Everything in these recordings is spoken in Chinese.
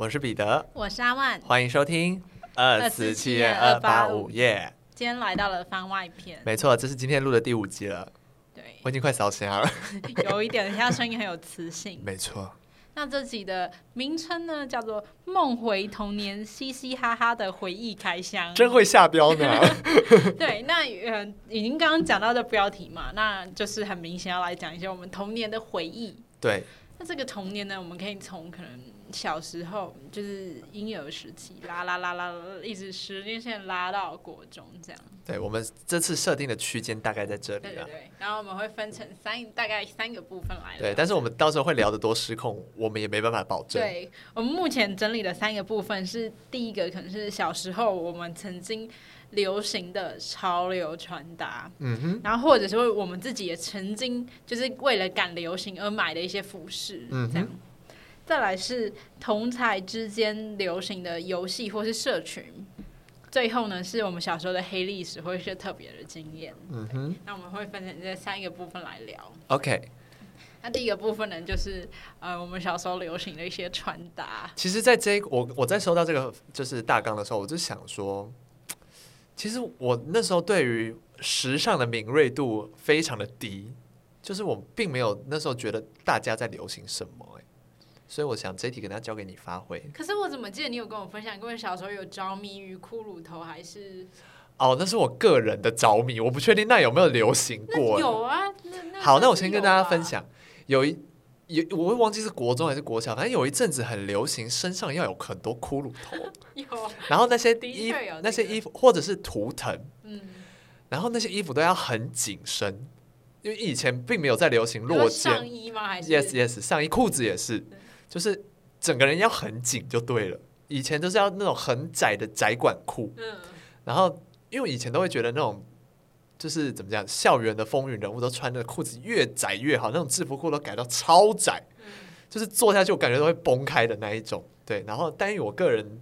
我是彼得，我是阿万，欢迎收听二四七二二八五耶。今天来到了番外篇，没错，这是今天录的第五集了。对，我已经快烧瞎了，有一点，现在声音很有磁性。没错，那这集的名称呢，叫做《梦回童年，嘻嘻哈哈的回忆开箱》，真会下标呢。对，那呃，已经刚刚讲到的标题嘛，那就是很明显要来讲一些我们童年的回忆。对，那这个童年呢，我们可以从可能。小时候就是婴儿时期，拉拉拉拉，一直时间线拉到国中这样。对，我们这次设定的区间大概在这里。对对对。然后我们会分成三，大概三个部分来。对，但是我们到时候会聊得多失控，我们也没办法保证。对，我们目前整理的三个部分是：第一个可能是小时候我们曾经流行的潮流穿搭，嗯哼。然后或者说我们自己也曾经就是为了赶流行而买的一些服饰，嗯，这样。再来是同才之间流行的游戏或是社群，最后呢是我们小时候的黑历史或一些特别的经验。嗯哼，那我们会分成这三个部分来聊。OK，那第一个部分呢就是呃我们小时候流行的一些穿搭。其实，在这我我在收到这个就是大纲的时候，我就想说，其实我那时候对于时尚的敏锐度非常的低，就是我并没有那时候觉得大家在流行什么。所以我想这一题可能要交给你发挥。可是我怎么记得你有跟我分享过，小时候有着迷于骷髅头，还是？哦，那是我个人的着迷，我不确定那有没有流行过。有啊，好，那我先跟大家分享，有一有我会忘记是国中还是国小，反正有一阵子很流行，身上要有很多骷髅头。有。然后那些衣服，那些衣服或者是图腾，嗯，然后那些衣服都要很紧身，因为以前并没有在流行落肩上衣吗？还是？Yes Yes，上衣裤子也是。就是整个人要很紧就对了，以前就是要那种很窄的窄管裤，嗯，然后因为以前都会觉得那种就是怎么讲，校园的风云人物都穿的裤子越窄越好，那种制服裤都改到超窄，嗯，就是坐下去我感觉都会崩开的那一种，对。然后，但因为我个人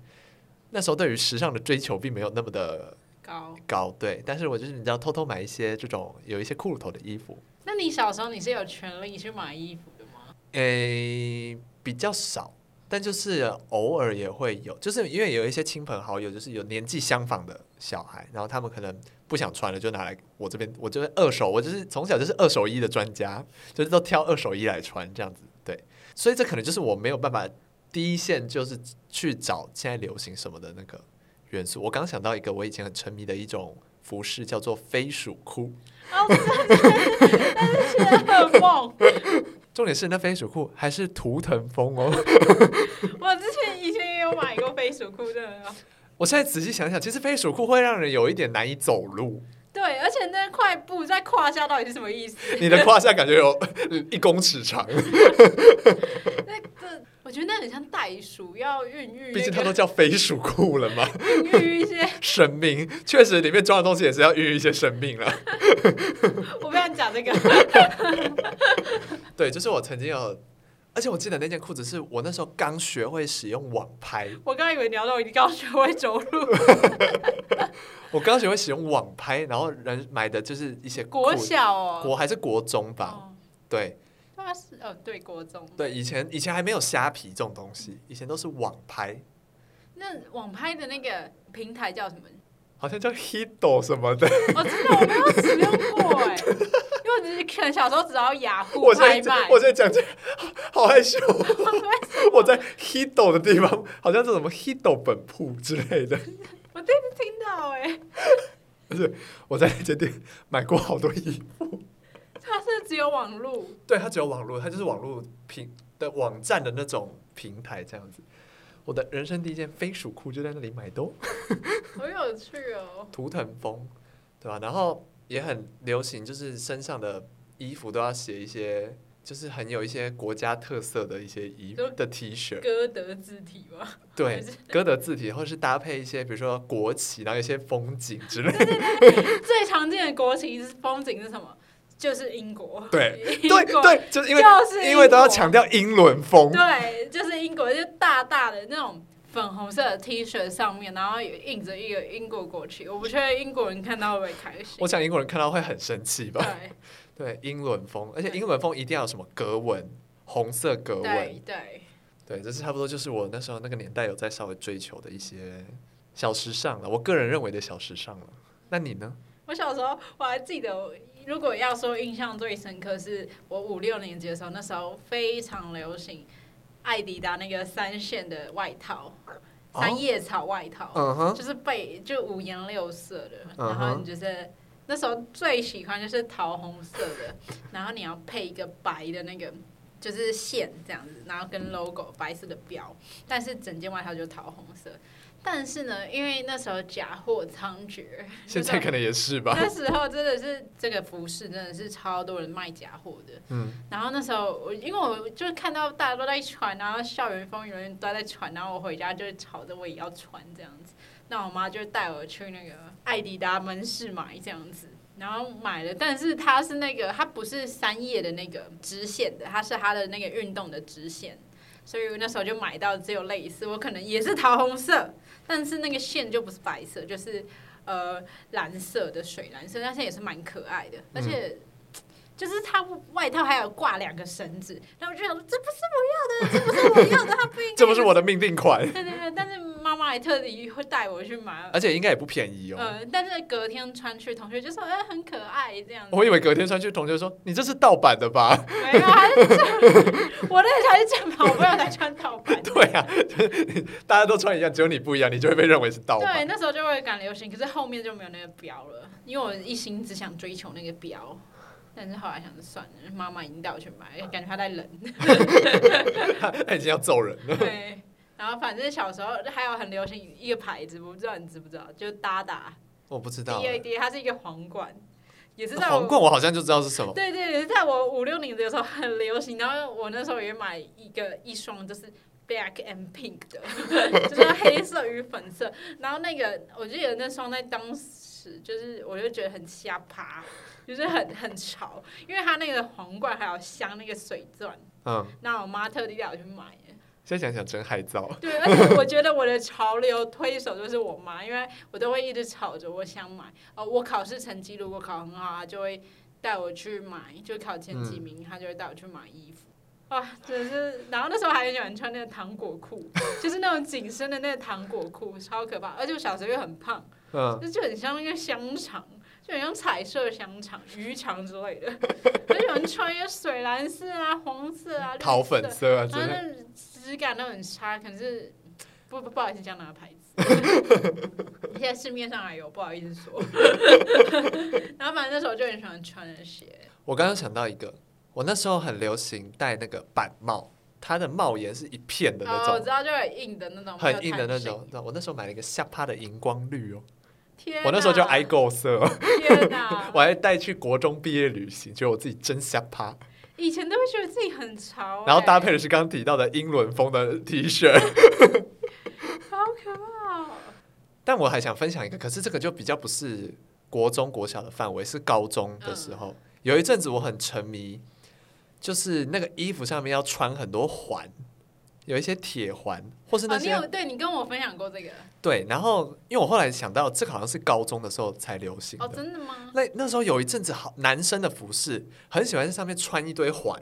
那时候对于时尚的追求并没有那么的高高，对。但是我就是你知道，偷偷买一些这种有一些骷髅头的衣服。那你小时候你是有权利去买衣服的吗？诶、欸。比较少，但就是偶尔也会有，就是因为有一些亲朋好友，就是有年纪相仿的小孩，然后他们可能不想穿了，就拿来我这边，我就是二手，我就是从小就是二手衣的专家，就是都挑二手衣来穿这样子，对，所以这可能就是我没有办法第一线就是去找现在流行什么的那个元素。我刚想到一个我以前很沉迷的一种服饰，叫做飞鼠裤，哦，但是现在很梦。重点是那飞鼠裤还是图腾风哦！我之前以前也有买过飞鼠裤的。我现在仔细想想，其实飞鼠裤会让人有一点难以走路。对，而且那块布在胯下到底是什么意思？你的胯下感觉有一公尺长。那个，我觉得那很像袋鼠要孕育，毕竟它都叫飞鼠裤了嘛。孕育一些 生命，确实里面装的东西也是要孕育一些生命了。我不想讲这个。对，就是我曾经有，而且我记得那件裤子是我那时候刚学会使用网拍。我刚以为你要说你刚学会走路。我刚学会使用网拍，然后人买的就是一些国小哦，国还是国中吧？哦、对，那是哦，对，国中。对，以前以前还没有虾皮这种东西，以前都是网拍。那网拍的那个平台叫什么？好像叫 Hito 什么的。我知道，我没有使用过哎。因为可能小时候只要雅虎拍卖，我在讲这好害羞。我在 Hito 的地方，好像是什么 Hito 本铺之类的。我第一次听到哎、欸，不是我在那间店买过好多衣服。只有网络？对，它只有网络，它就是网络平的网站的那种平台这样子。我的人生第一件飞鼠裤就在那里买的，好有趣哦。图腾风，对吧？然后。也很流行，就是身上的衣服都要写一些，就是很有一些国家特色的一些衣服的 T 恤，歌德字体吗？对，歌德字体，或者是搭配一些，比如说国旗，然后一些风景之类的。对对对，最常见的国旗是风景是什么？就是英国。对 对对，就是因为就是因为都要强调英伦风。对，就是英国，就大大的那种。粉红色的 T 恤上面，然后也印着一个英国国旗。我不确定英国人看到会不会开心。我想英国人看到会很生气吧？对，对，英伦风，而且英伦风一定要有什么格纹，红色格纹。对对对，这是差不多就是我那时候那个年代有在稍微追求的一些小时尚了，我个人认为的小时尚了。那你呢？我小时候我还记得，如果要说印象最深刻，是我五六年级的时候，那时候非常流行艾迪达那个三线的外套，三叶草外套，哦、就是背就五颜六色的，然后你就是那时候最喜欢就是桃红色的，然后你要配一个白的那个。就是线这样子，然后跟 logo 白色的标，但是整件外套就桃红色。但是呢，因为那时候假货猖獗，现在可能也是吧。那时候真的是这个服饰真的是超多人卖假货的。嗯。然后那时候我因为我就看到大家都在穿，然后校园风云人都在穿，然后我回家就吵着我也要穿这样子。那我妈就带我去那个爱迪达门市买这样子。然后买了，但是它是那个，它不是三叶的那个直线的，它是它的那个运动的直线，所以我那时候就买到只有类似，我可能也是桃红色，但是那个线就不是白色，就是呃蓝色的水蓝色，但是也是蛮可爱的，而且。就是它外套还有挂两个绳子，然后我就想说，这不是我要的，这不是我要的，它不应该。这不是我的命定款。对对对，但是还特地会带我去买，而且应该也不便宜哦。嗯、呃，但是隔天穿去，同学就说：“哎、欸，很可爱。”这样子。我以为隔天穿去，同学说：“你这是盗版的吧？”没有，还是正。我那个才是正版，我不要再穿盗版。对啊，就是，大家都穿一样，只有你不一样，你就会被认为是盗版。对，那时候就会赶流行，可是后面就没有那个标了，因为我一心只想追求那个标。但是后来想着算了，妈妈已经带我去买，感觉她在冷，他已经要揍人了。对，然后反正小时候还有很流行一个牌子，我不知道你知不知道，就达达。我不知道。D A D，它是一个皇冠，也是在皇冠，我好像就知道是什么。对对，也是在我五六年的时候很流行，然后我那时候也买一个一双，就是 black and pink 的，就是黑色与粉色。然后那个我记得那双在当时就是，我就觉得很瞎趴。就是很很潮，因为它那个皇冠还有镶那个水钻，嗯，那我妈特地带我去买。现在想想真害臊。对，而且我觉得我的潮流推手就是我妈，因为我都会一直吵着我想买。哦，我考试成绩如果考很好，她就会带我去买，就考前几名，她就会带我去买衣服。哇，真的是，然后那时候还很喜欢穿那个糖果裤，就是那种紧身的那个糖果裤，超可怕。而且我小时候又很胖，嗯，就就很像那个香肠。就很像彩色香肠、鱼肠之类的，很喜欢穿一些水蓝色啊、黄色啊、桃粉色啊，反正质感都很差。可是不不不好意思讲哪个牌子，现在市面上还有，不好意思说。然后反正那时候就很喜欢穿那些。我刚刚想到一个，我那时候很流行戴那个板帽，它的帽檐是一片的那种，哦、我知道就很硬的那种，很硬的那种。我那时候买了一个下趴的荧光绿哦。天我那时候就爱购色，天哪 我还带去国中毕业旅行，觉得我自己真下趴。以前都会觉得自己很潮，欸，然后搭配的是刚刚提到的英伦风的 T 恤，好可怕，哦。但我还想分享一个，可是这个就比较不是国中国小的范围，是高中的时候，嗯、有一阵子我很沉迷，就是那个衣服上面要穿很多环。有一些铁环，或是那些，哦、你有对你跟我分享过这个。对，然后因为我后来想到，这个好像是高中的时候才流行的。哦，真的吗？那那时候有一阵子，好男生的服饰很喜欢在上面穿一堆环，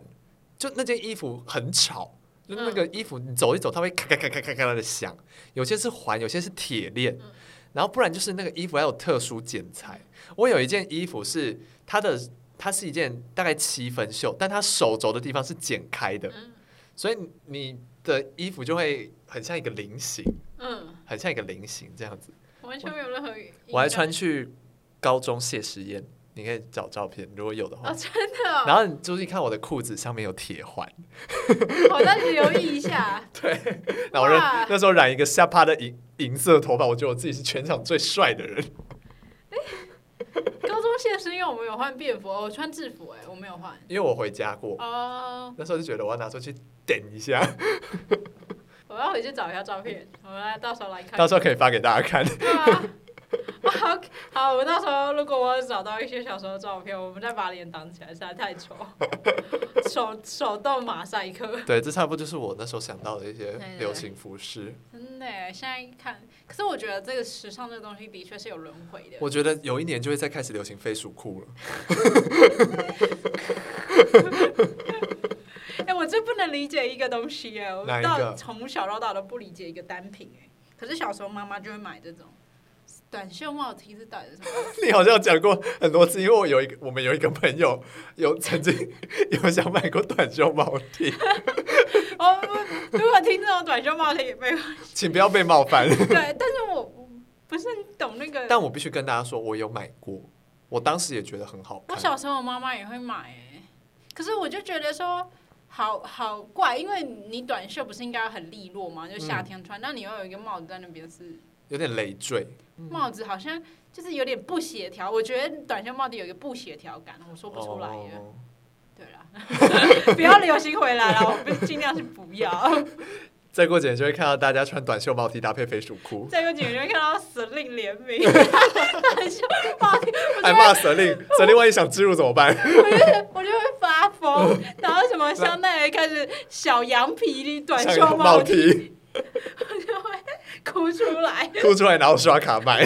就那件衣服很吵，就那个衣服你走一走，它会咔咔咔咔咔咔的响。有些是环，有些是铁链，嗯、然后不然就是那个衣服还有特殊剪裁。我有一件衣服是它的，它是一件大概七分袖，但它手肘的地方是剪开的，嗯、所以你。的衣服就会很像一个菱形，嗯，很像一个菱形这样子，完全没有任何。我还穿去高中谢师宴，你可以找照片，如果有的话。哦，真的哦。然后你注意看我的裤子上面有铁环，好，那你留意一下。对，然后哇那时候染一个下趴的银银色头发，我觉得我自己是全场最帅的人。高中现是因为我们有换便服，我穿制服哎，我没有换，因为我回家过。哦。那时候就觉得我要拿出去。点一下，我要回去找一下照片，我们来到时候来看，到时候可以发给大家看。好，好，我们到时候如果我找到一些小时候的照片，我们再把脸挡起来，实在太丑。手手动马赛克，对，这差不多就是我那时候想到的一些流行服饰。真的，现在看，可是我觉得这个时尚这个东西的确是有轮回的。我觉得有一年就会再开始流行飞鼠裤了。哎、欸，我这不能理解一个东西哎，我到从小到大都不理解一个单品哎。可是小时候妈妈就会买这种短袖帽 T，是戴的什么？你好像讲过很多次，因为我有一个，我们有一个朋友 有曾经有想买过短袖帽 T。哦，如果听这种短袖帽 T 也没关系，请不要被冒犯。对，但是我不是很懂那个。但我必须跟大家说，我有买过，我当时也觉得很好看。我小时候我妈妈也会买哎，可是我就觉得说。好好怪，因为你短袖不是应该很利落吗？就夏天穿，那、嗯、你又有一个帽子在那边是有点累赘，帽子好像就是有点不协调。我觉得短袖帽子有一个不协调感，我说不出来耶。哦、对啦，不要流行回来了，我们尽量是不要。再过几年就会看到大家穿短袖帽 T 搭配飞鼠裤。再过几年就会看到 Celine 联名 短袖帽 T，还骂 Celine，Celine 万一想植入怎么办？我就我就会发疯，然后什么香奈儿开始小羊皮短袖帽会哭出来，哭出来然后刷卡买，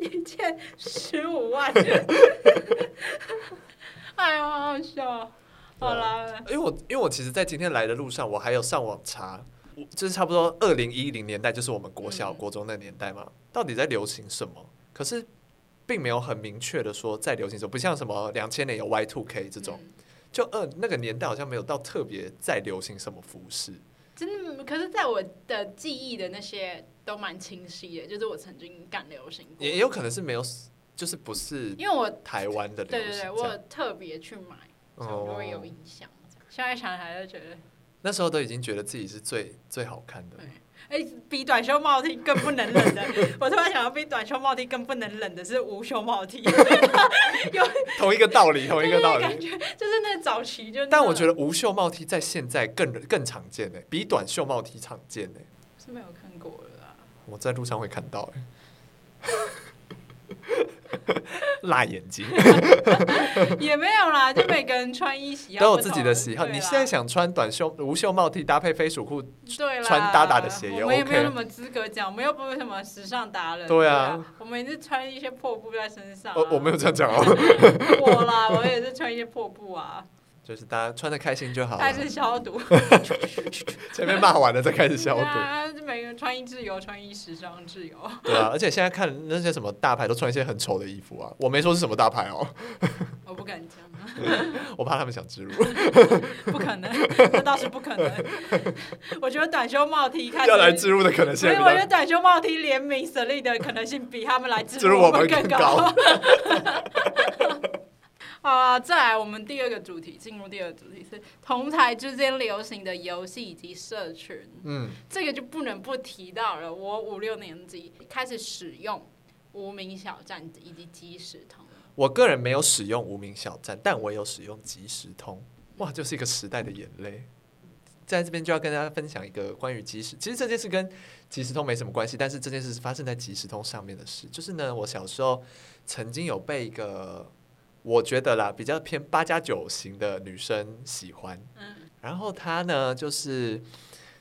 一件十五万，哎呦，好好笑。好啦，因为我因为我其实，在今天来的路上，我还有上网查，就是差不多二零一零年代，就是我们国小、国中那年代嘛，到底在流行什么？可是并没有很明确的说在流行什么，不像什么两千年有 Y two K 这种，就二那个年代好像没有到特别在流行什么服饰。真的，可是在我的记忆的那些都蛮清晰的，就是我曾经赶流行过，也有可能是没有，就是不是因为我台湾的对对对，我有特别去买。就会有印象。现在想来就觉得那时候都已经觉得自己是最最好看的。哎，比短袖帽 T 更不能冷的，我突然想到，比短袖帽 T 更不能冷的是无袖帽 T。有同一个道理，同一个道理。感觉就是那早期就。但我觉得无袖帽 T 在现在更更常见呢，比短袖帽 T 常见呢。是没有看过了。我在路上会看到哎。辣眼睛 也没有啦，就每个人穿衣喜好都有自己的喜好。你现在想穿短袖无袖帽 T 搭配飞鼠裤，穿搭打的鞋也 OK。我们也没有什么资格讲，我们又不是什么时尚达人。对啊，我们也是穿一些破布在身上。我我没有这样讲哦。我啦，我也是穿一些破布啊。就是大家穿的开心就好。开始消毒。前面骂完了再开始消毒。啊，每个人穿衣自由，穿衣时尚自由。对啊，而且现在看那些什么大牌都穿一些很丑的衣服啊，我没说是什么大牌哦。我不敢讲。我怕他们想植入。不可能，那倒是不可能。我觉得短袖帽 T 看要来植入的可能性，所以我觉得短袖帽 T 联名 Celine 的可能性比他们来植入我们更高。好啊，再来，我们第二个主题，进入第二个主题是同台之间流行的游戏以及社群。嗯，这个就不能不提到了。我五六年级开始使用无名小站以及即时通。我个人没有使用无名小站，但我有使用即时通。哇，就是一个时代的眼泪。在这边就要跟大家分享一个关于即时，其实这件事跟即时通没什么关系，但是这件事是发生在即时通上面的事。就是呢，我小时候曾经有被一个。我觉得啦，比较偏八加九型的女生喜欢，嗯，然后她呢，就是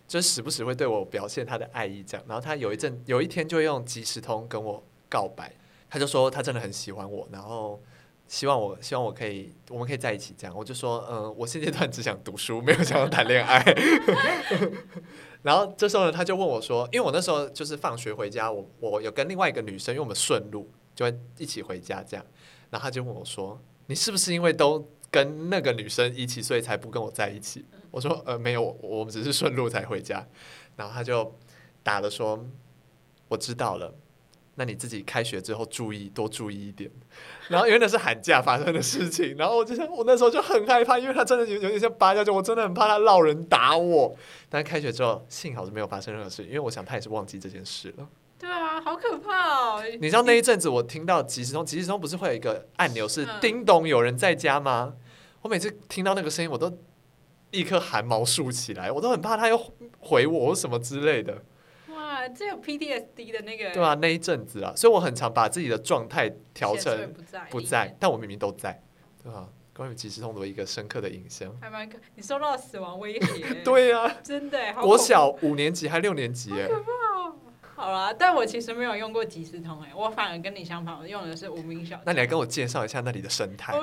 就时不时会对我表现她的爱意，这样。然后她有一阵有一天就用即时通跟我告白，她就说她真的很喜欢我，然后希望我希望我可以我们可以在一起这样。我就说，嗯，我现阶段只想读书，没有想要谈恋爱。然后这时候呢，她就问我说，因为我那时候就是放学回家，我我有跟另外一个女生，因为我们顺路就会一起回家这样。然后他就问我说：“你是不是因为都跟那个女生一起，所以才不跟我在一起？”我说：“呃，没有，我们只是顺路才回家。”然后他就打了说：“我知道了，那你自己开学之后注意多注意一点。”然后因为那是寒假发生的事情，然后我就想，我那时候就很害怕，因为他真的有有点像八加九，我真的很怕他落人打我。但开学之后，幸好是没有发生任何事，因为我想他也是忘记这件事了。对啊，好可怕哦！你知道那一阵子我听到即时通，即时通不是会有一个按钮是叮咚，有人在家吗？我每次听到那个声音，我都立刻汗毛竖起来，我都很怕他又回我什么之类的。哇，这有 PTSD 的那个？对啊，那一阵子啊，所以我很常把自己的状态调成不在，不在，但我明明都在，对吧？关于即时通的一个深刻的印象，还蛮可，你受到死亡威胁？对啊，真的，国小五年级还六年级？好可怕哦！好啦，但我其实没有用过即时通诶，我反而跟你相反，我用的是无名小站。那你来跟我介绍一下那里的生态。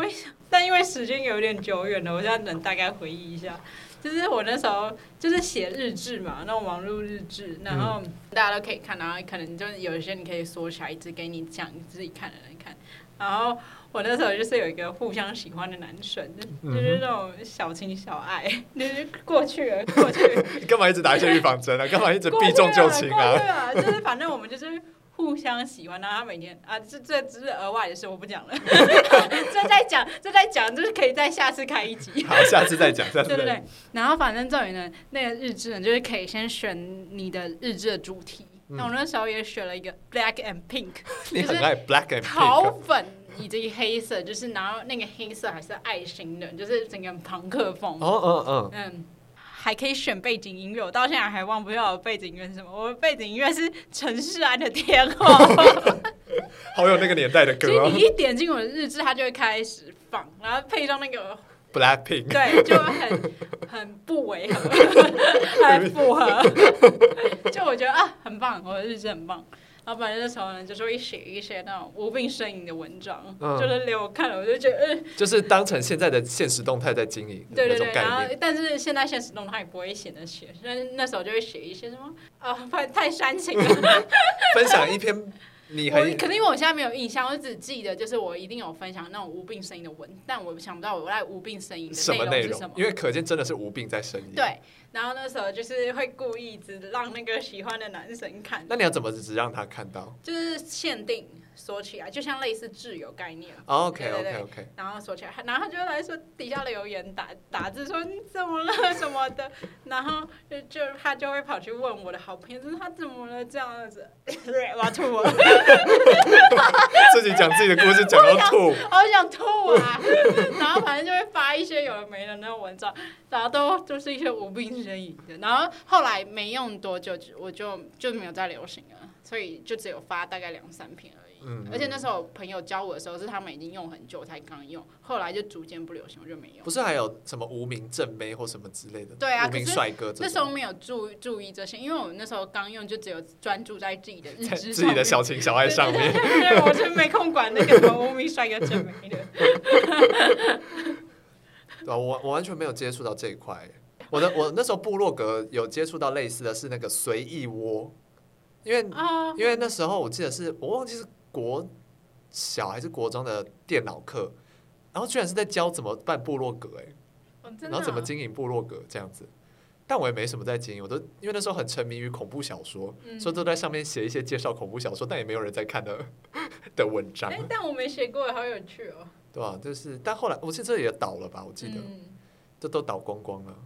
但因为时间有点久远了，我现在能大概回忆一下。就是我那时候就是写日志嘛，那种网络日志，然后大家都可以看，然后可能就是有一些你可以缩起来，一直给你讲你自己看的人看。然后我那时候就是有一个互相喜欢的男生，就是那种小情小爱，就是过去了 过去了。你干嘛一直打一些预防针啊？干嘛一直避重就轻啊？对啊，就是反正我们就是。互相喜欢，然后他每天啊，这这只是额外的事，我不讲了。这再讲，这再讲，就是可以在下次开一集。好，下次再讲，下次再。对对对。然后反正这里呢，那个日志呢，就是可以先选你的日志的主题。那、嗯、我那时候也选了一个 black and pink，你很爱 black and pink。桃粉以及黑色，就是然后那个黑色还是爱心的，就是整个朋克风。哦哦哦。嗯。还可以选背景音乐，我到现在还忘不掉我背景音乐是什么。我的背景音乐是陈势安的《天后》，好有那个年代的歌。所以你一点进我的日志，它就会开始放，然后配上那个 Blackpink，对，就会很很不违和，很符合。就我觉得啊，很棒，我的日志很棒。然后反正那时候呢，就是会写一些那种无病呻吟的文章，嗯、就是连我看了我就觉得，嗯、就是当成现在的现实动态在经营。对对对，然后但是现在现实动态也不会写那些，那那时候就会写一些什么啊，太太煽情了，分享一篇。你我可能因为我现在没有印象，我只记得就是我一定有分享那种无病呻吟的文，但我想不到我在无病呻吟的内容是什么，内容。因为可见真的是无病在呻吟。对，然后那时候就是会故意只让那个喜欢的男生看。那你要怎么只让他看到？就是限定。锁起来，就像类似挚友概念。Oh, OK OK OK。然后锁起来，然后他就来说底下留言打打字说你怎么了什么的，然后就就他就会跑去问我的好朋友，说他怎么了这样子，我要吐了。自己讲自己的故事讲到吐，好想吐啊！然后反正就会发一些有的没的那种文章，然后都都是一些无病呻吟的。然后后来没用多久，我就就没有再流行了，所以就只有发大概两三篇。嗯，而且那时候朋友教我的时候，是他们已经用很久才刚用，后来就逐渐不流行，我就没用。不是还有什么无名正妹或什么之类的？对啊，无名帅哥。那时候没有注注意这些，因为我们那时候刚用，就只有专注在自己的日志、自己的小情小爱上面。对，我就没空管那个什么无名帅哥正妹的。对啊，我我完全没有接触到这一块。我的我那时候部落格有接触到类似的是那个随意窝，因为、uh, 因为那时候我记得是我忘记是。国小还是国中的电脑课，然后居然是在教怎么办部落格哎、然后怎么经营部落格这样子，但我也没什么在经营，我都因为那时候很沉迷于恐怖小说，嗯、所以都在上面写一些介绍恐怖小说，但也没有人在看的 的文章。哎，但我没写过，好有趣哦。对啊，就是，但后来我记得这也倒了吧？我记得，这、嗯、都倒光光了。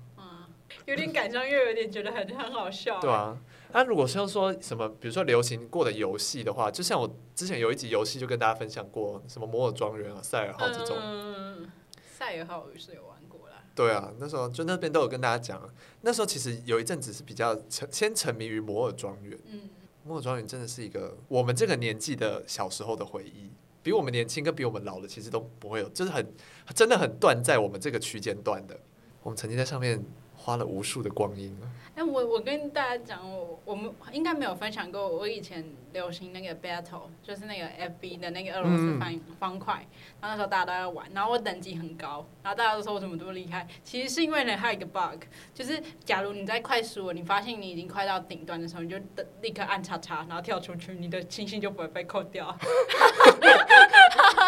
啊，有点感伤，又有点觉得很很好笑。对啊。那、啊、如果是要说什么，比如说流行过的游戏的话，就像我之前有一集游戏就跟大家分享过，什么摩尔庄园啊、赛尔号这种。嗯，赛尔号我是有玩过啦。对啊，那时候就那边都有跟大家讲，那时候其实有一阵子是比较沉，先沉迷于摩尔庄园。嗯，摩尔庄园真的是一个我们这个年纪的小时候的回忆，比我们年轻跟比我们老的其实都不会有，就是很真的很断在我们这个区间段的。我们曾经在上面。花了无数的光阴了。哎，我我跟大家讲，我我们应该没有分享过。我以前流行那个 Battle，就是那个 FB 的那个俄罗斯方方块。然后那时候大家都在玩，然后我等级很高，然后大家都说我怎么这么厉害。其实是因为呢，还有一个 bug，就是假如你在快输了，你发现你已经快到顶端的时候，你就立刻按叉叉，然后跳出去，你的星星就不会被扣掉。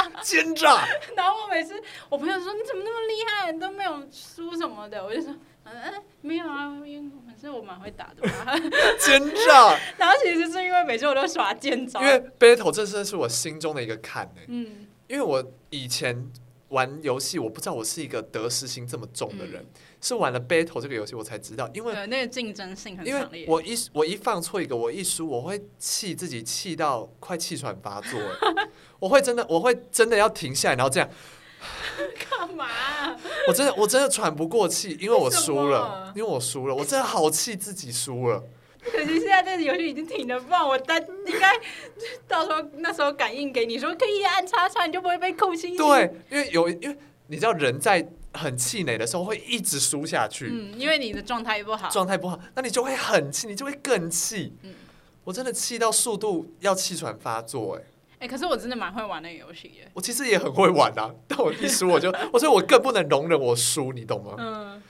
奸诈！然后我每次我朋友说你怎么那么厉害，你都没有输什么的，我就说。嗯，没有啊，因为反正我蛮会打的嘛。奸诈。然后其实是因为每次我都耍奸诈。因为 battle 这真是我心中的一个坎呢。嗯。因为我以前玩游戏，我不知道我是一个得失心这么重的人，嗯、是玩了 battle 这个游戏我才知道，因为那个竞争性很强烈。我一我一放错一个，我一输，我会气自己气到快气喘发作，我会真的我会真的要停下来，然后这样。干嘛、啊？我真的我真的喘不过气，因为我输了，因为我输了，我真的好气自己输了。可惜现在这个游戏已经停了，不然我单应该到时候那时候感应给你说可以按叉叉，你就不会被扣星星。对，因为有因为你知道人在很气馁的时候会一直输下去，嗯，因为你的状态不好，状态不好，那你就会很气，你就会更气。嗯，我真的气到速度要气喘发作哎、欸。哎、欸，可是我真的蛮会玩那个游戏耶。我其实也很会玩啊，但我一输我就，我说我更不能容忍我输，你懂吗？嗯。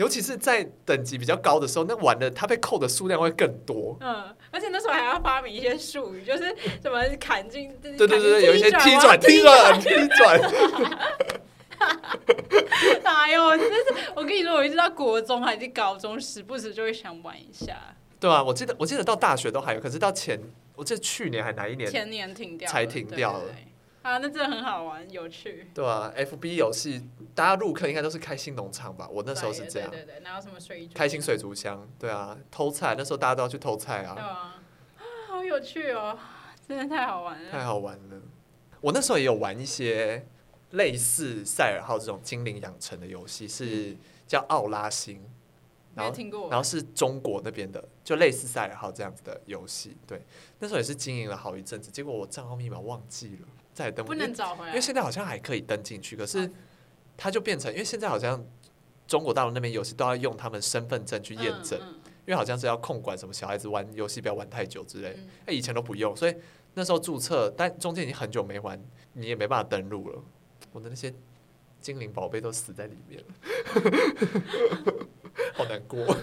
尤其是在等级比较高的时候，那玩的它被扣的数量会更多。嗯，而且那时候还要发明一些术语，就是什么砍进，对对对对，有一些 踢转、踢转、踢转。哎呦，真是！我跟你说，我一直到国中还是高中，时不时就会想玩一下。对啊，我记得我记得到大学都还有，可是到前，我记得去年还哪一年？前年停掉，才停掉了。啊，那真的很好玩，有趣。对啊，FB 游戏大家入坑应该都是开心农场吧？我那时候是这样。对对对，然后什么水族？开心水族箱，对啊，偷菜那时候大家都要去偷菜啊。对啊，好有趣哦，真的太好玩了。太好玩了，我那时候也有玩一些类似赛尔号这种精灵养成的游戏，是叫奥拉星。然后，然后是中国那边的，就类似赛尔号这样子的游戏。对，那时候也是经营了好一阵子，结果我账号密码忘记了。再登不，能找回来，因为现在好像还可以登进去，可是它就变成，因为现在好像中国大陆那边游戏都要用他们身份证去验证，因为好像是要控管什么小孩子玩游戏不要玩太久之类，哎，以前都不用，所以那时候注册，但中间已经很久没玩，你也没办法登录了，我的那些精灵宝贝都死在里面了，好难过，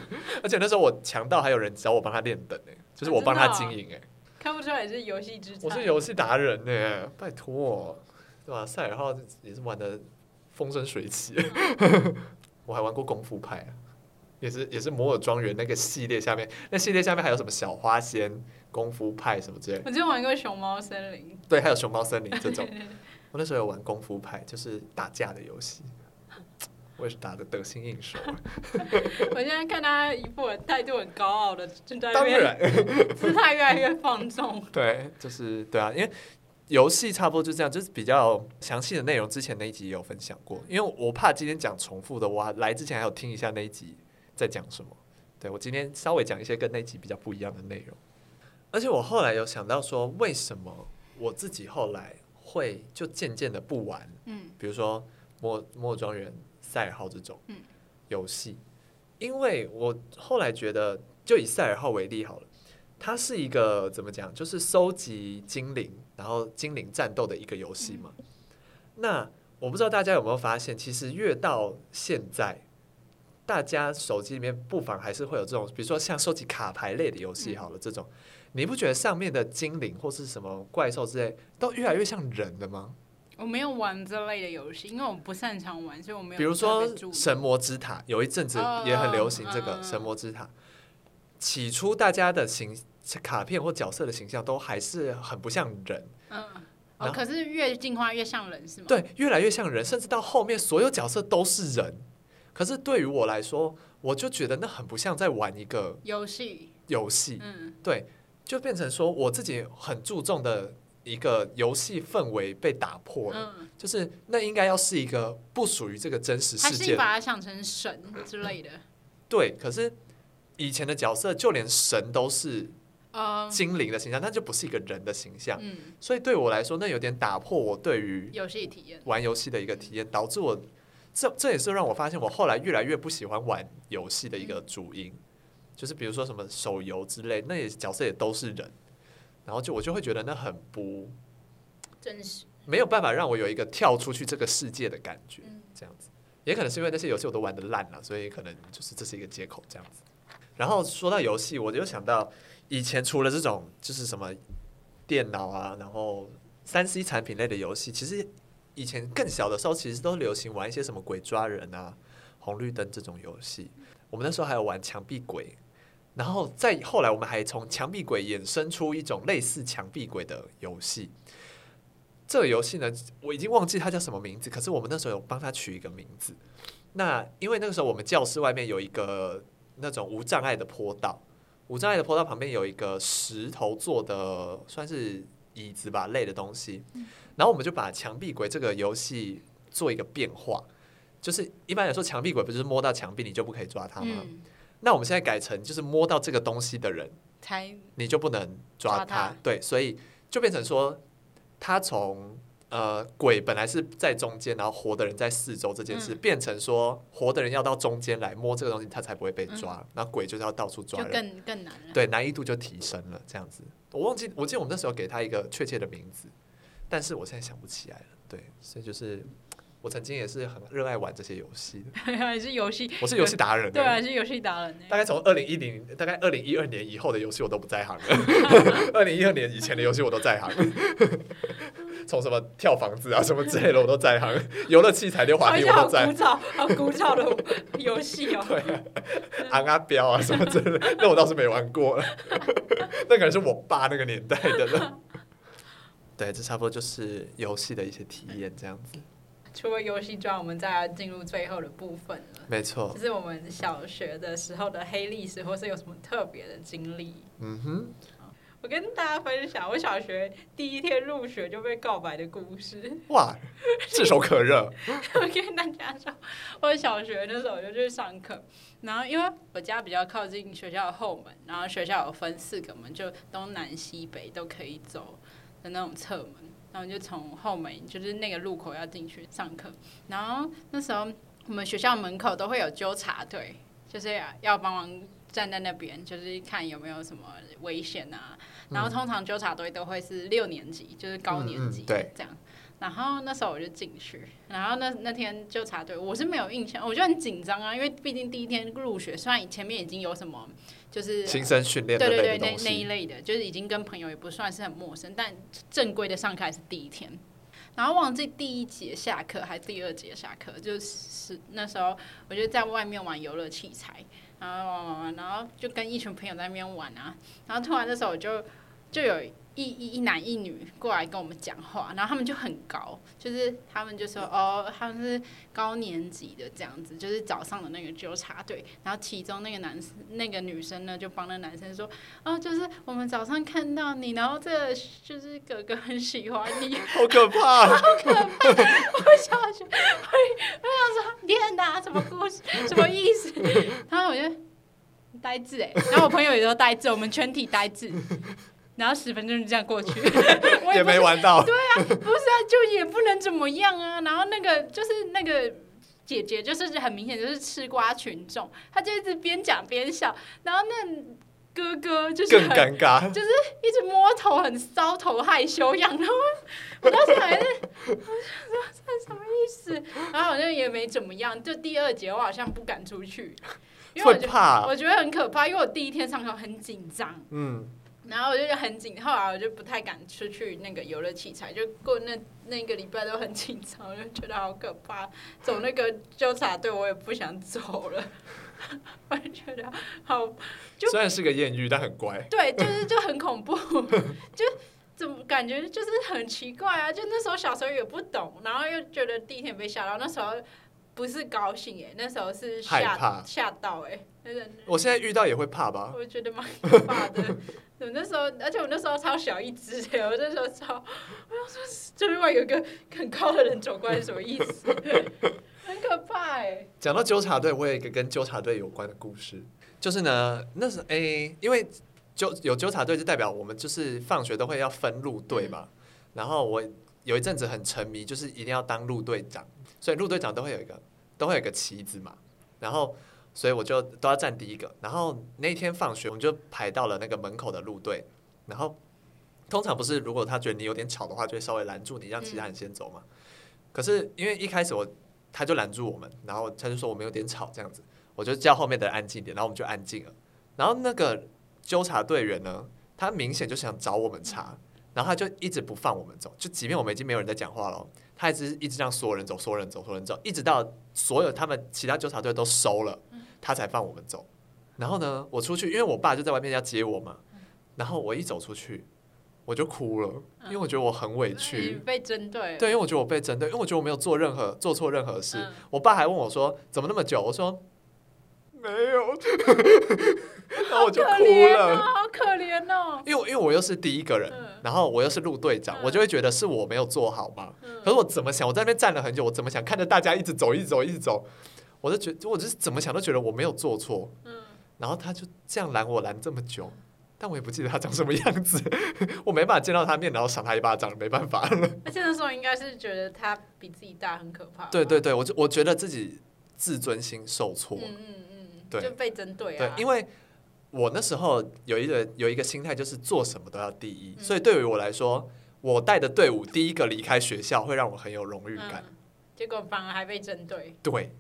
而且那时候我强到还有人找我帮他练等，就是我帮他经营哎。看不出来是游戏之才，我是游戏达人呢，拜托，对吧？赛尔号也是玩的风生水起，我还玩过功夫派，也是也是摩尔庄园那个系列下面，那系列下面还有什么小花仙、功夫派什么之类。我之前玩过熊猫森林，对，还有熊猫森林这种。我那时候有玩功夫派，就是打架的游戏。我也是打的得心应手。我现在看他一副态度很高傲的，正在当然 姿态越来越放纵。对，就是对啊，因为游戏差不多就这样，就是比较详细的内容，之前那一集也有分享过。因为我怕今天讲重复的，我来之前还有听一下那一集在讲什么。对，我今天稍微讲一些跟那一集比较不一样的内容。而且我后来有想到说，为什么我自己后来会就渐渐的不玩？嗯，比如说摩摩尔庄园。赛尔号这种游戏，因为我后来觉得，就以赛尔号为例好了，它是一个怎么讲，就是收集精灵，然后精灵战斗的一个游戏嘛。那我不知道大家有没有发现，其实越到现在，大家手机里面不妨还是会有这种，比如说像收集卡牌类的游戏好了，这种你不觉得上面的精灵或是什么怪兽之类，都越来越像人了吗？我没有玩这类的游戏，因为我不擅长玩，所以我没有。比如说《神魔之塔》，有一阵子也很流行这个《神魔之塔》。起初大家的形卡片或角色的形象都还是很不像人。嗯。哦，可是越进化越像人是吗？对，越来越像人，甚至到后面所有角色都是人。可是对于我来说，我就觉得那很不像在玩一个游戏。游戏。嗯。对，就变成说我自己很注重的。一个游戏氛围被打破了，嗯、就是那应该要是一个不属于这个真实世界，还是你把它想成神之类的？对，可是以前的角色就连神都是精灵的形象，那、嗯、就不是一个人的形象。嗯、所以对我来说，那有点打破我对于游戏体验、玩游戏的一个体验，导致我这这也是让我发现我后来越来越不喜欢玩游戏的一个主因，嗯、就是比如说什么手游之类，那也角色也都是人。然后就我就会觉得那很不真实，没有办法让我有一个跳出去这个世界的感觉，这样子，也可能是因为那些游戏我都玩的烂了，所以可能就是这是一个借口这样子。然后说到游戏，我就想到以前除了这种就是什么电脑啊，然后三 C 产品类的游戏，其实以前更小的时候，其实都流行玩一些什么鬼抓人啊、红绿灯这种游戏。我们那时候还有玩墙壁鬼。然后再后来，我们还从墙壁鬼衍生出一种类似墙壁鬼的游戏。这个游戏呢，我已经忘记它叫什么名字，可是我们那时候有帮它取一个名字。那因为那个时候我们教室外面有一个那种无障碍的坡道，无障碍的坡道旁边有一个石头做的算是椅子吧类的东西。然后我们就把墙壁鬼这个游戏做一个变化，就是一般来说墙壁鬼不就是摸到墙壁你就不可以抓它吗？那我们现在改成，就是摸到这个东西的人，才你就不能抓他。对，所以就变成说，他从呃，鬼本来是在中间，然后活的人在四周这件事，嗯、变成说活的人要到中间来摸这个东西，他才不会被抓。然后鬼就是要到处抓人，更更难了。对，难易度就提升了。这样子，我忘记，我记得我们那时候给他一个确切的名字，但是我现在想不起来了。对，所以就是。我曾经也是很热爱玩这些游戏的，还是游戏，我是游戏达人，对，啊是游戏达人。大概从二零一零，大概二零一二年以后的游戏我都不在行了，二零一二年以前的游戏我都在行。从什么跳房子啊什么之类的我都在行，游乐器材溜滑梯我都在。好古早，好古早的游戏哦。对，昂啊彪啊什么之类的，那我倒是没玩过了。那可能是我爸那个年代的了。对，这差不多就是游戏的一些体验，这样子。除了游戏之外，我们再来进入最后的部分了。没错，就是我们小学的时候的黑历史，或是有什么特别的经历。嗯哼，我跟大家分享我小学第一天入学就被告白的故事。哇，炙手可热！我跟大家说，我小学的时候就去上课，然后因为我家比较靠近学校的后门，然后学校有分四个门，就东南西北都可以走的那种侧门。然后就从后门，就是那个路口要进去上课。然后那时候我们学校门口都会有纠察队，就是要帮忙站在那边，就是看有没有什么危险啊。然后通常纠察队都会是六年级，就是高年级，对，这样。然后那时候我就进去，然后那那天纠察队我是没有印象，我就很紧张啊，因为毕竟第一天入学，虽然前面已经有什么。就是新生训练，对对对，那那一类的，就是已经跟朋友也不算是很陌生，但正规的上课还是第一天，然后忘记第一节下课还是第二节下课，就是那时候我就在外面玩游乐器材，然后玩玩玩，然后就跟一群朋友在那边玩啊，然后突然那时候我就就有。一一一男一女过来跟我们讲话，然后他们就很高，就是他们就说哦，他们是高年级的这样子，就是早上的那个纠察队。然后其中那个男生、那个女生呢，就帮那男生说哦，就是我们早上看到你，然后这个就是哥哥很喜欢你，好可怕，好可怕！我小学，我我想说天哪，什么故事，什么意思？然后我就呆滞哎，然后我朋友也都呆滞，我们全体呆滞。然后十分钟就这样过去，也，也没玩到。对啊，不是啊，就也不能怎么样啊。然后那个就是那个姐姐，就是很明显就是吃瓜群众，她就一直边讲边笑。然后那哥哥就是更尴尬，就是一直摸头，很搔头害羞样。然后我当时还是我想说这是什么意思？然后好像也没怎么样。就第二节我好像不敢出去，因为我觉得我觉得很可怕，因为我第一天上课很紧张。嗯。然后我就很紧，后来我就不太敢出去那个游乐器材，就过那那个礼拜都很紧张，我就觉得好可怕。走那个纠察队，我也不想走了，我就觉得好。就虽然是个艳遇，但很乖。对，就是就很恐怖，就怎么感觉就是很奇怪啊？就那时候小时候也不懂，然后又觉得第一天被吓到，那时候不是高兴哎，那时候是吓吓到哎。我现在遇到也会怕吧？我觉得蛮可怕的。我那时候，而且我那时候超小一只的，我那时候超，我要说这另外有一个很高的人走过来是什么意思？很可怕哎。讲到纠察队，我有一个跟纠察队有关的故事，就是呢，那时候哎，因为纠有纠察队，就代表我们就是放学都会要分路队嘛。嗯、然后我有一阵子很沉迷，就是一定要当路队长，所以路队长都会有一个都会有一个旗子嘛，然后。所以我就都要站第一个，然后那一天放学，我们就排到了那个门口的路队。然后通常不是，如果他觉得你有点吵的话，就会稍微拦住你，让其他人先走嘛。嗯、可是因为一开始我他就拦住我们，然后他就说我们有点吵这样子，我就叫后面的人安静点，然后我们就安静了。然后那个纠察队员呢，他明显就想找我们茬，然后他就一直不放我们走，就即便我们已经没有人在讲话了，他一直一直让所有人走，所有人走，所有人走，一直到所有他们其他纠察队都收了。他才放我们走，然后呢，我出去，因为我爸就在外面要接我嘛，然后我一走出去，我就哭了，因为我觉得我很委屈，被针对，对，因为我觉得我被针对，因为我觉得我没有做任何做错任何事。我爸还问我说：“怎么那么久？”我说：“没有。”然后我就哭了，好可怜哦。因为因为我又是第一个人，然后我又是陆队长，我就会觉得是我没有做好嘛。可是我怎么想？我在那边站了很久，我怎么想？看着大家一直走，一直走，一直走。我就觉得，我就是怎么想都觉得我没有做错，嗯，然后他就这样拦我拦这么久，但我也不记得他长什么样子，我没办法见到他面，然后赏他一巴掌，没办法了。而且那时候应该是觉得他比自己大，很可怕。对对对，我就我觉得自己自尊心受挫。嗯嗯嗯，对，就被针对啊。对，因为我那时候有一个有一个心态，就是做什么都要第一，嗯、所以对于我来说，我带的队伍第一个离开学校，会让我很有荣誉感、嗯。结果反而还被针对。对。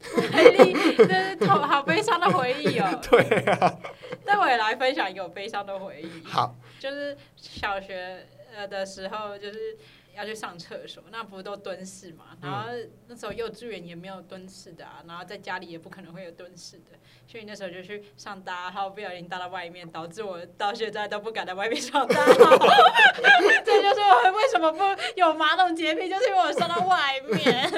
回忆，这是好悲伤的回忆哦。对啊，那我也来分享一个悲伤的回忆。好，就是小学呃的时候，就是。要去上厕所，那不是都蹲式嘛？然后那时候幼稚园也没有蹲式的啊，然后在家里也不可能会有蹲式的，所以那时候就去上大号，不小心搭到外面，导致我到现在都不敢在外面上大号。这就是我为什么不有马桶洁癖，就是因为我上到外面，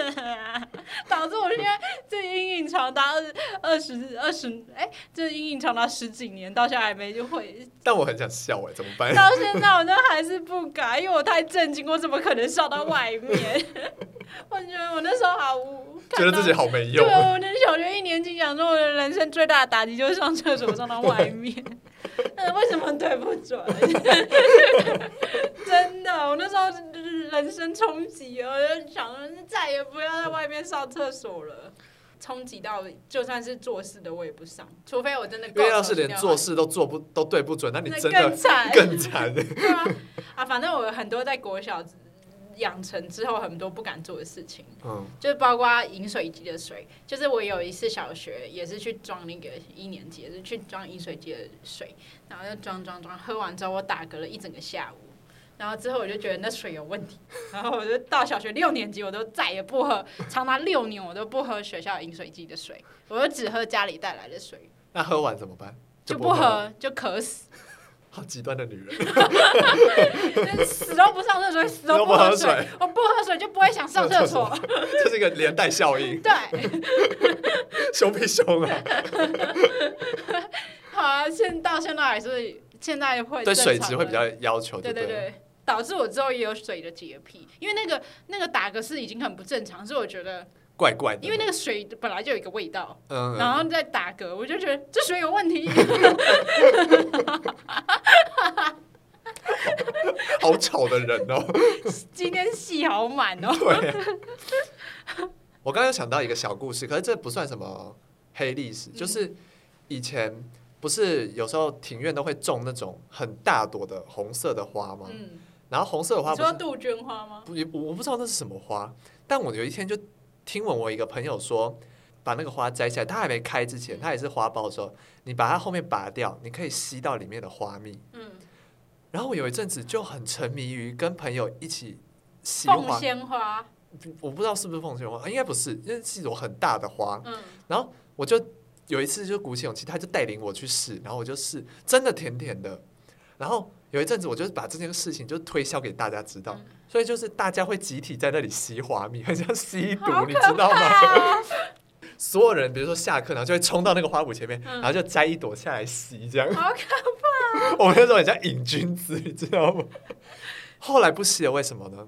导致我现在这阴影长达二十二十，哎，这阴影长达十几年，到现在还没就会。但我很想笑哎，怎么办？到现在我都还是不敢，因为我太震惊，我怎么可能笑到外面？我觉得我那时候好无，觉得自己好没用。对，我那小学一年级讲说，我的人生最大的打击就是上厕所上到外面。那 为什么对不准？真的，我那时候人生冲击，我就想说再也不要在外面上厕所了。冲击到，就算是做事的我也不上，除非我真的。因为要是连做事都做不都对不准，那你真的更惨更惨。对啊，啊，反正我有很多在国小养成之后很多不敢做的事情，嗯，就包括饮水机的水，就是我有一次小学也是去装那个一年级，也是去装饮水机的水，然后就装装装，喝完之后我打嗝了一整个下午。然后之后我就觉得那水有问题，然后我就到小学六年级，我都再也不喝，长达六年我都不喝学校饮水机的水，我就只喝家里带来的水。那喝完怎么办？就不喝，就不喝，就渴死。好极端的女人，死都不上厕所，死都不喝水。我不喝水就不会想上厕所，这是一个连带效应。对，凶不凶啊？好啊，现到现在还是现在会对水质会比较要求对，对对对。导致我之后也有水的洁癖，因为那个那个打嗝是已经很不正常，所以我觉得怪怪的。因为那个水本来就有一个味道，嗯，然后再打嗝，我就觉得这水有问题。好吵的人哦！今天戏好满哦。对。我刚刚想到一个小故事，可是这不算什么黑历史，就是以前。不是有时候庭院都会种那种很大朵的红色的花吗？嗯、然后红色的花你说杜鹃花吗？不，我不知道那是什么花。但我有一天就听闻我一个朋友说，把那个花摘下来，它还没开之前，它也是花苞的时候，你把它后面拔掉，你可以吸到里面的花蜜。嗯、然后我有一阵子就很沉迷于跟朋友一起吸花，我不知道是不是凤仙花，应该不是，因为是一朵很大的花。嗯、然后我就。有一次就鼓起勇气，他就带领我去试，然后我就试，真的甜甜的。然后有一阵子，我就是把这件事情就推销给大家知道，嗯、所以就是大家会集体在那里吸花蜜，很像吸毒，你知道吗？所有人，比如说下课，然后就会冲到那个花圃前面，嗯、然后就摘一朵下来吸，这样。好可怕！我们那时候很像瘾君子，你知道吗？后来不吸了，为什么呢？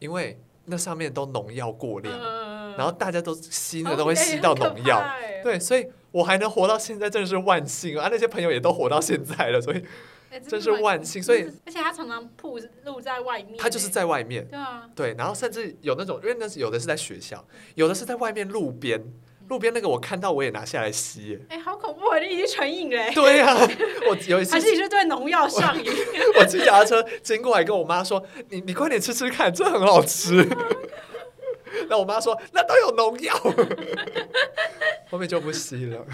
因为那上面都农药过量，嗯、然后大家都吸了都会吸到农药，欸、对，所以。我还能活到现在，真的是万幸啊！那些朋友也都活到现在了，所以真是万幸。所以，而且他常常铺露在外面，他就是在外面。对啊，对，然后甚至有那种，因为那是有的是在学校，有的是在外面路边，路边那个我看到我也拿下来吸。哎，好恐怖啊！你已经成瘾了。对呀，我有一次还是你是对农药上瘾。我骑脚踏车经过，还跟我妈说：“你你快点吃吃看，这很好吃。” 那我妈说：“那都有农药。”后面就不吸了，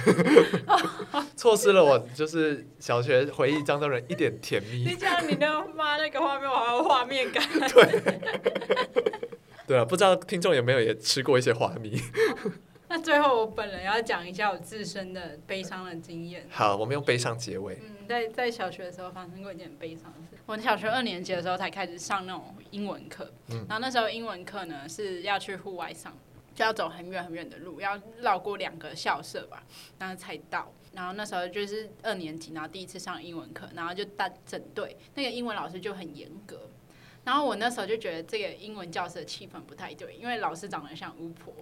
错失了我就是小学回忆当中的一点甜蜜。你讲你的妈那个画面，我好有画面感。对，对啊，不知道听众有没有也吃过一些花蜜。那最后我本人要讲一下我自身的悲伤的经验。好，我们用悲伤结尾。嗯，在在小学的时候发生过一件很悲伤的事。我小学二年级的时候才开始上那种英文课，嗯，然后那时候英文课呢是要去户外上。就要走很远很远的路，要绕过两个校舍吧，然后才到。然后那时候就是二年级，然后第一次上英文课，然后就大整队，那个英文老师就很严格。然后我那时候就觉得这个英文教室的气氛不太对，因为老师长得像巫婆。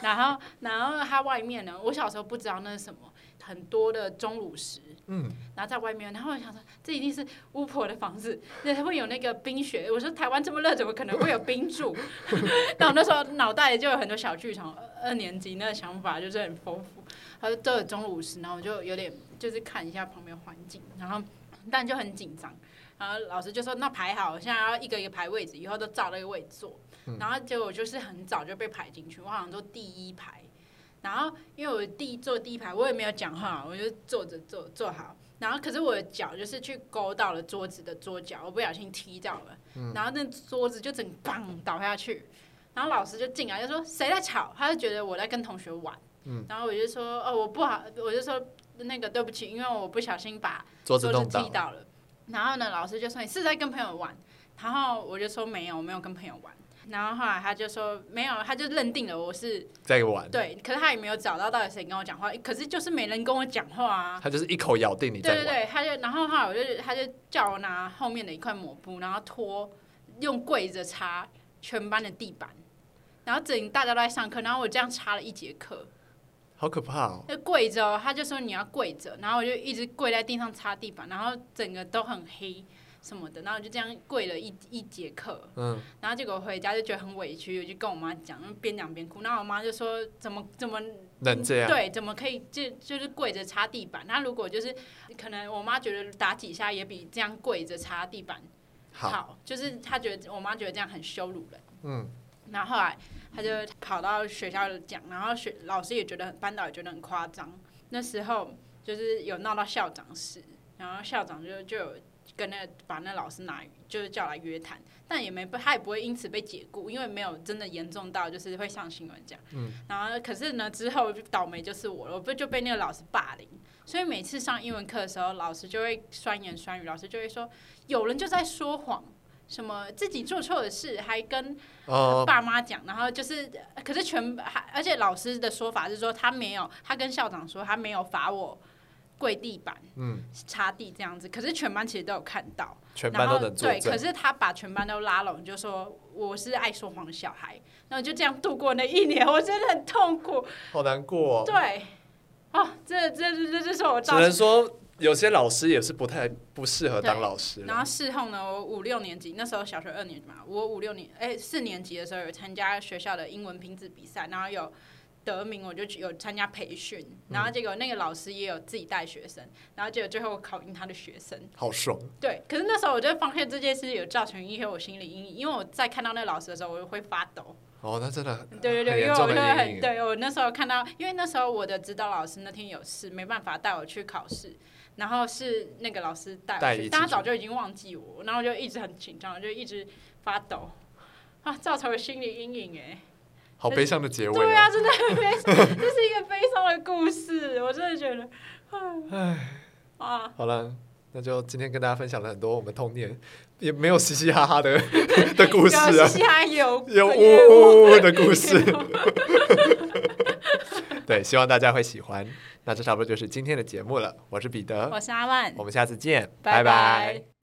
然后，然后他外面呢，我小时候不知道那是什么，很多的钟乳石。嗯。然后在外面，然后我想说，这一定是巫婆的房子，那它会有那个冰雪。我说台湾这么热，怎么可能会有冰柱？但我那时候脑袋里就有很多小剧场，二年级那个想法就是很丰富。他说都有钟乳石，然后我就有点就是看一下旁边环境，然后但就很紧张。然后老师就说：“那排好，现在要一个一个排位置，以后都照那个位置坐。嗯”然后结果就是很早就被排进去，我好像坐第一排。然后因为我第一坐第一排，我也没有讲话，我就坐着坐坐好。然后可是我的脚就是去勾到了桌子的桌角，我不小心踢到了。嗯、然后那桌子就整个砰倒下去。然后老师就进来就说：“谁在吵？”他就觉得我在跟同学玩。嗯、然后我就说：“哦，我不好，我就说那个对不起，因为我不小心把桌子踢到了。”然后呢，老师就说，你是在跟朋友玩，然后我就说没有，我没有跟朋友玩。然后后来他就说没有，他就认定了我是在玩。对，可是他也没有找到到底谁跟我讲话，可是就是没人跟我讲话啊。他就是一口咬定你在玩。对对对，他就然后后来我就他就叫我拿后面的一块抹布，然后拖用跪着擦全班的地板，然后整大家都在上课，然后我这样擦了一节课。好可怕哦！就跪着，他就说你要跪着，然后我就一直跪在地上擦地板，然后整个都很黑什么的，然后我就这样跪了一一节课。嗯。然后结果回家就觉得很委屈，我就跟我妈讲，边讲边哭。然后我妈就说：“怎么怎么能这样？对，怎么可以就就是跪着擦地板？那如果就是可能我妈觉得打几下也比这样跪着擦地板好，好就是她觉得我妈觉得这样很羞辱人。嗯。然后后来。他就跑到学校讲，然后学老师也觉得，班导也觉得很夸张。那时候就是有闹到校长室，然后校长就就有跟那个把那老师拿，就是叫来约谈，但也没他也不会因此被解雇，因为没有真的严重到就是会上新闻这样。嗯。然后可是呢，之后倒霉就是我了，我不就被那个老师霸凌，所以每次上英文课的时候，老师就会酸言酸语，老师就会说有人就在说谎。什么自己做错的事还跟爸妈讲，然后就是，可是全还而且老师的说法是说他没有，他跟校长说他没有罚我跪地板，嗯，擦地这样子，可是全班其实都有看到，全班都能。对，可是他把全班都拉拢，就说我是爱说谎的小孩，然后就这样度过那一年，我真的很痛苦，好难过。对，哦，这这这这这是我只能说。有些老师也是不太不适合当老师。然后事后呢，我五六年级那时候小学二年级嘛，我五六年哎四年级的时候有参加学校的英文拼字比赛，然后有得名，我就有参加培训，然后结果那个老师也有自己带学生，然后结果最后考赢他的学生，好爽。对，可是那时候我就发现这件事有造成一些我心理阴影，因为我在看到那个老师的时候，我就会发抖。哦，那真的很对对对，因为我就很对我那时候看到，因为那时候我的指导老师那天有事，没办法带我去考试。然后是那个老师带我去，但他早就已经忘记我，然后就一直很紧张，就一直发抖，啊，造成了心理阴影哎。好悲伤的结尾。对啊，真的很悲伤，这是一个悲伤的故事，我真的觉得，唉，啊，好了，那就今天跟大家分享了很多我们童年也没有嘻嘻哈哈的 的故事啊，嘻嘻哈哈有有呜呜呜的故事。对，希望大家会喜欢。那这差不多就是今天的节目了。我是彼得，我是阿万，我们下次见，拜拜。拜拜。